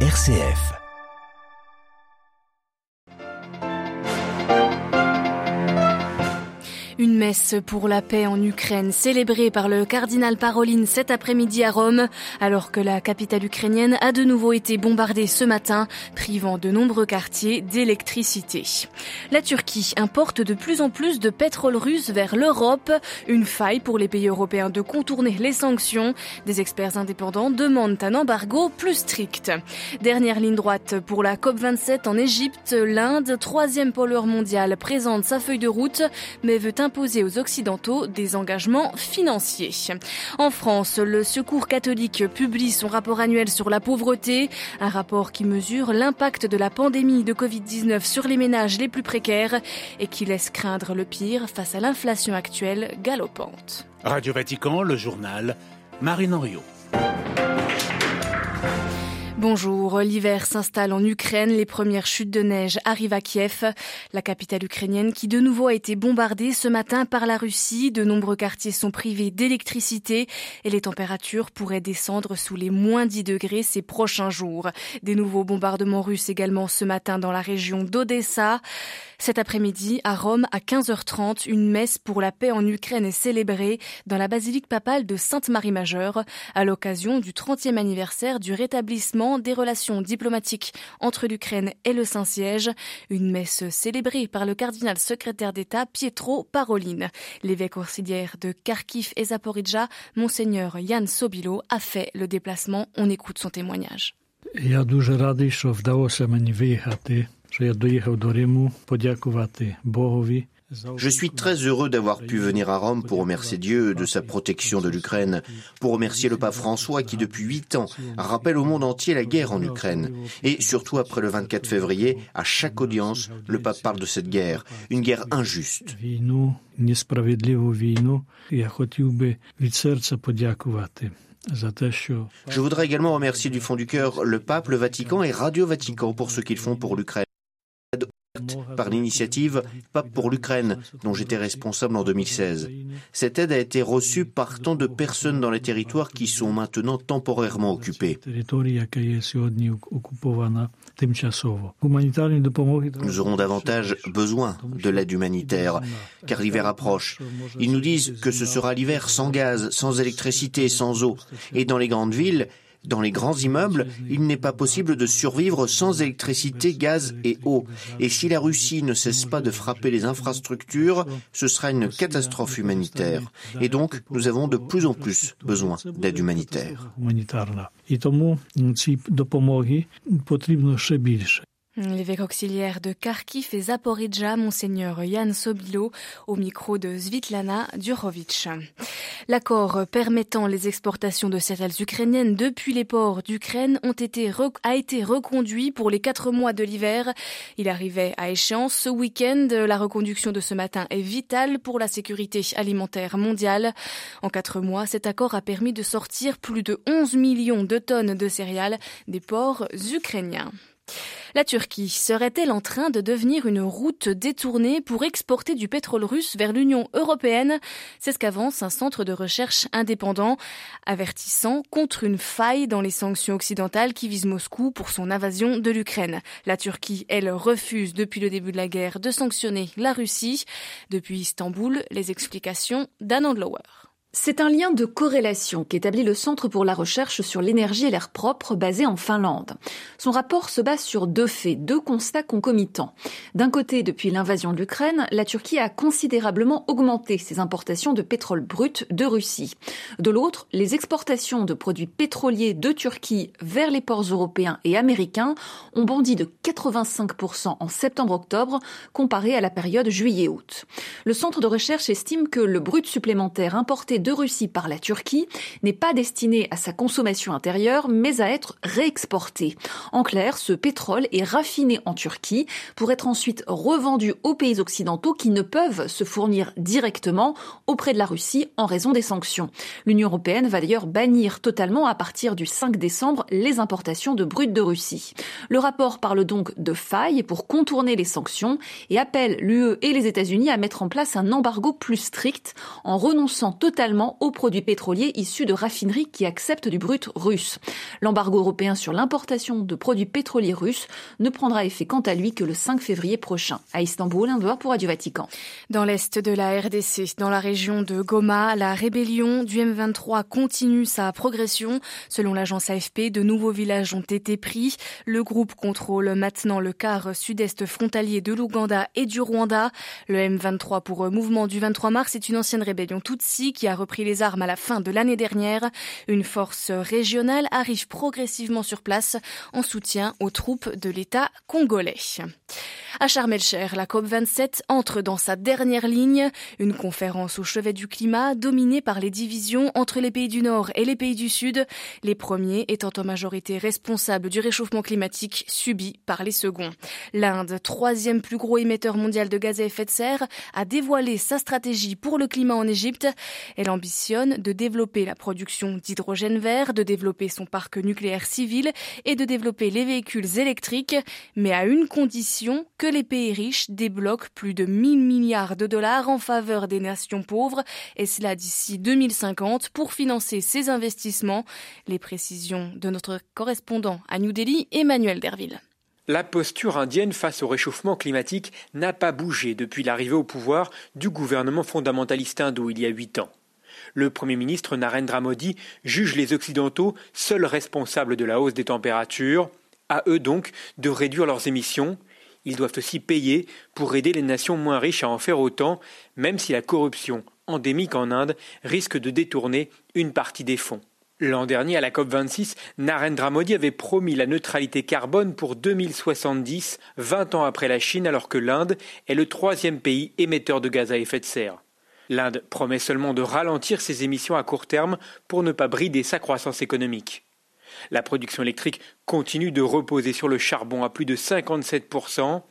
RCF. Une messe pour la paix en Ukraine célébrée par le cardinal Paroline cet après-midi à Rome, alors que la capitale ukrainienne a de nouveau été bombardée ce matin, privant de nombreux quartiers d'électricité. La Turquie importe de plus en plus de pétrole russe vers l'Europe, une faille pour les pays européens de contourner les sanctions. Des experts indépendants demandent un embargo plus strict. Dernière ligne droite pour la COP27 en Égypte, l'Inde, troisième pollueur mondial, présente sa feuille de route, mais veut imposer aux Occidentaux des engagements financiers. En France, le Secours catholique publie son rapport annuel sur la pauvreté, un rapport qui mesure l'impact de la pandémie de Covid-19 sur les ménages les plus précaires et qui laisse craindre le pire face à l'inflation actuelle galopante. Radio Vatican, le journal, Marine Henriot. Bonjour, l'hiver s'installe en Ukraine, les premières chutes de neige arrivent à Kiev, la capitale ukrainienne qui de nouveau a été bombardée ce matin par la Russie. De nombreux quartiers sont privés d'électricité et les températures pourraient descendre sous les moins 10 degrés ces prochains jours. Des nouveaux bombardements russes également ce matin dans la région d'Odessa. Cet après-midi, à Rome, à 15h30, une messe pour la paix en Ukraine est célébrée dans la basilique papale de Sainte-Marie-Majeure à l'occasion du 30e anniversaire du rétablissement des relations diplomatiques entre l'Ukraine et le Saint-Siège, une messe célébrée par le cardinal secrétaire d'État Pietro Parolin. L'évêque auxiliaire de Kharkiv et Zaporizhzhia, monseigneur Jan Sobilo, a fait le déplacement. On écoute son témoignage. Я дуже радий, що вдалося мені виїхати, що я доїхав до Риму, подякувати Богові je suis très heureux d'avoir pu venir à Rome pour remercier Dieu de sa protection de l'Ukraine, pour remercier le pape François qui depuis huit ans rappelle au monde entier la guerre en Ukraine. Et surtout après le 24 février, à chaque audience, le pape parle de cette guerre, une guerre injuste. Je voudrais également remercier du fond du cœur le pape, le Vatican et Radio Vatican pour ce qu'ils font pour l'Ukraine par l'initiative Pape pour l'Ukraine, dont j'étais responsable en 2016. Cette aide a été reçue par tant de personnes dans les territoires qui sont maintenant temporairement occupés. Nous aurons davantage besoin de l'aide humanitaire, car l'hiver approche. Ils nous disent que ce sera l'hiver sans gaz, sans électricité, sans eau. Et dans les grandes villes, dans les grands immeubles, il n'est pas possible de survivre sans électricité, gaz et eau. Et si la Russie ne cesse pas de frapper les infrastructures, ce sera une catastrophe humanitaire. Et donc, nous avons de plus en plus besoin d'aide humanitaire. L'évêque auxiliaire de Kharkiv et Zaporizhzhia, monseigneur Jan Sobilo, au micro de Svitlana Durovic. L'accord permettant les exportations de céréales ukrainiennes depuis les ports d'Ukraine a été reconduit pour les quatre mois de l'hiver. Il arrivait à échéance ce week-end. La reconduction de ce matin est vitale pour la sécurité alimentaire mondiale. En quatre mois, cet accord a permis de sortir plus de 11 millions de tonnes de céréales des ports ukrainiens. La Turquie serait-elle en train de devenir une route détournée pour exporter du pétrole russe vers l'Union européenne? C'est ce qu'avance un centre de recherche indépendant, avertissant contre une faille dans les sanctions occidentales qui visent Moscou pour son invasion de l'Ukraine. La Turquie, elle, refuse depuis le début de la guerre de sanctionner la Russie. Depuis Istanbul, les explications d'Anand Lower. C'est un lien de corrélation qu'établit le Centre pour la recherche sur l'énergie et l'air propre basé en Finlande. Son rapport se base sur deux faits, deux constats concomitants. D'un côté, depuis l'invasion de l'Ukraine, la Turquie a considérablement augmenté ses importations de pétrole brut de Russie. De l'autre, les exportations de produits pétroliers de Turquie vers les ports européens et américains ont bondi de 85% en septembre-octobre comparé à la période juillet-août. Le Centre de recherche estime que le brut supplémentaire importé de Russie par la Turquie n'est pas destiné à sa consommation intérieure, mais à être réexporté. En clair, ce pétrole est raffiné en Turquie pour être ensuite revendu aux pays occidentaux qui ne peuvent se fournir directement auprès de la Russie en raison des sanctions. L'Union européenne va d'ailleurs bannir totalement à partir du 5 décembre les importations de brut de Russie. Le rapport parle donc de failles pour contourner les sanctions et appelle l'UE et les États-Unis à mettre en place un embargo plus strict en renonçant totalement aux produits pétroliers issus de raffineries qui acceptent du brut russe. L'embargo européen sur l'importation de produits pétroliers russes ne prendra effet quant à lui que le 5 février prochain. À Istanbul, un pour Radio Vatican. Dans l'est de la RDC, dans la région de Goma, la rébellion du M23 continue sa progression. Selon l'agence AFP, de nouveaux villages ont été pris. Le groupe contrôle maintenant le quart sud-est frontalier de l'Ouganda et du Rwanda. Le M23 pour mouvement du 23 mars est une ancienne rébellion Tutsi qui a repris les armes à la fin de l'année dernière. Une force régionale arrive progressivement sur place en soutien aux troupes de l'État congolais. À Sharm la COP27 entre dans sa dernière ligne, une conférence au chevet du climat dominée par les divisions entre les pays du Nord et les pays du Sud, les premiers étant en majorité responsables du réchauffement climatique subi par les seconds. L'Inde, troisième plus gros émetteur mondial de gaz à effet de serre, a dévoilé sa stratégie pour le climat en Égypte. Elle ambitionne de développer la production d'hydrogène vert, de développer son parc nucléaire civil et de développer les véhicules électriques, mais à une condition que les pays riches débloquent plus de 1000 milliards de dollars en faveur des nations pauvres, et cela d'ici 2050 pour financer ces investissements. Les précisions de notre correspondant à New Delhi, Emmanuel Derville. La posture indienne face au réchauffement climatique n'a pas bougé depuis l'arrivée au pouvoir du gouvernement fondamentaliste hindou il y a huit ans. Le Premier ministre Narendra Modi juge les Occidentaux seuls responsables de la hausse des températures. À eux donc de réduire leurs émissions ils doivent aussi payer pour aider les nations moins riches à en faire autant, même si la corruption endémique en Inde risque de détourner une partie des fonds. L'an dernier, à la COP26, Narendra Modi avait promis la neutralité carbone pour 2070, 20 ans après la Chine, alors que l'Inde est le troisième pays émetteur de gaz à effet de serre. L'Inde promet seulement de ralentir ses émissions à court terme pour ne pas brider sa croissance économique. La production électrique continue de reposer sur le charbon à plus de 57%.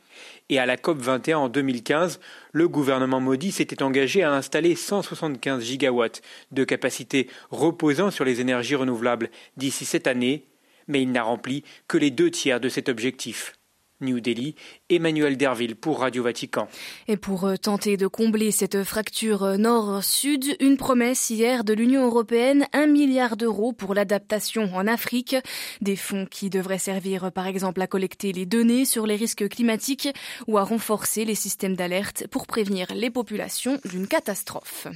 Et à la COP 21 en 2015, le gouvernement Modi s'était engagé à installer 175 gigawatts de capacité reposant sur les énergies renouvelables d'ici cette année, mais il n'a rempli que les deux tiers de cet objectif. New Delhi, Emmanuel Derville pour Radio Vatican. Et pour euh, tenter de combler cette fracture euh, nord-sud, une promesse hier de l'Union européenne, un milliard d'euros pour l'adaptation en Afrique, des fonds qui devraient servir euh, par exemple à collecter les données sur les risques climatiques ou à renforcer les systèmes d'alerte pour prévenir les populations d'une catastrophe.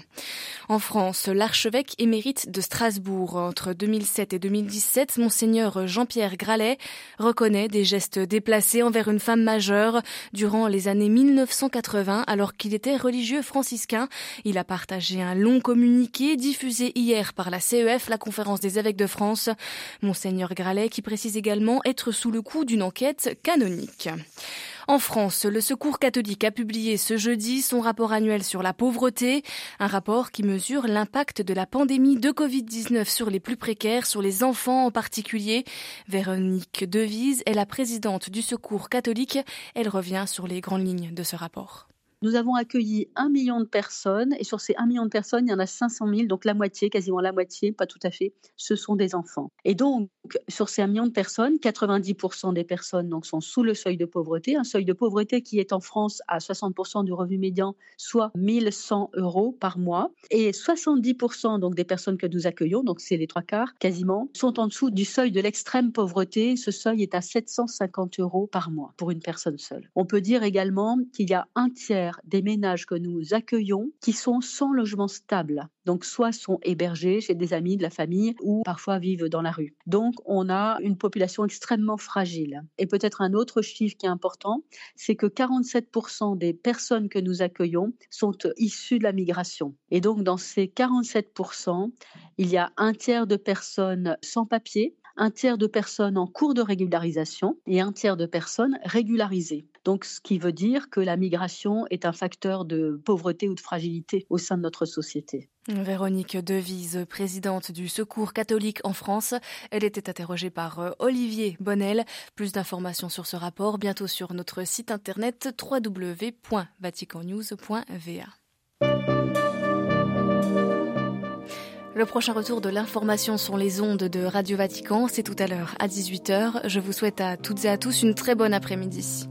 En France, l'archevêque émérite de Strasbourg entre 2007 et 2017, monseigneur Jean-Pierre Gralet reconnaît des gestes déplacés envers une femme majeure durant les années 1980 alors qu'il était religieux franciscain. Il a partagé un long communiqué diffusé hier par la CEF, la conférence des évêques de France. Monseigneur Gralet qui précise également être sous le coup d'une enquête canonique. En France, le Secours catholique a publié ce jeudi son rapport annuel sur la pauvreté, un rapport qui mesure l'impact de la pandémie de Covid-19 sur les plus précaires, sur les enfants en particulier. Véronique Devise est la présidente du Secours catholique. Elle revient sur les grandes lignes de ce rapport. Nous avons accueilli un million de personnes et sur ces un million de personnes, il y en a 500 000, donc la moitié, quasiment la moitié, pas tout à fait, ce sont des enfants. Et donc, sur ces un million de personnes, 90% des personnes donc, sont sous le seuil de pauvreté, un seuil de pauvreté qui est en France à 60% du revenu médian, soit 1100 euros par mois. Et 70% donc, des personnes que nous accueillons, donc c'est les trois quarts quasiment, sont en dessous du seuil de l'extrême pauvreté. Ce seuil est à 750 euros par mois pour une personne seule. On peut dire également qu'il y a un tiers des ménages que nous accueillons qui sont sans logement stable. Donc, soit sont hébergés chez des amis de la famille ou parfois vivent dans la rue. Donc, on a une population extrêmement fragile. Et peut-être un autre chiffre qui est important, c'est que 47% des personnes que nous accueillons sont issues de la migration. Et donc, dans ces 47%, il y a un tiers de personnes sans papier, un tiers de personnes en cours de régularisation et un tiers de personnes régularisées. Donc, ce qui veut dire que la migration est un facteur de pauvreté ou de fragilité au sein de notre société. Véronique Devise, présidente du Secours catholique en France. Elle était interrogée par euh, Olivier Bonnel. Plus d'informations sur ce rapport bientôt sur notre site internet www.vaticannews.va. Le prochain retour de l'information sur les ondes de Radio Vatican, c'est tout à l'heure à 18h. Je vous souhaite à toutes et à tous une très bonne après-midi.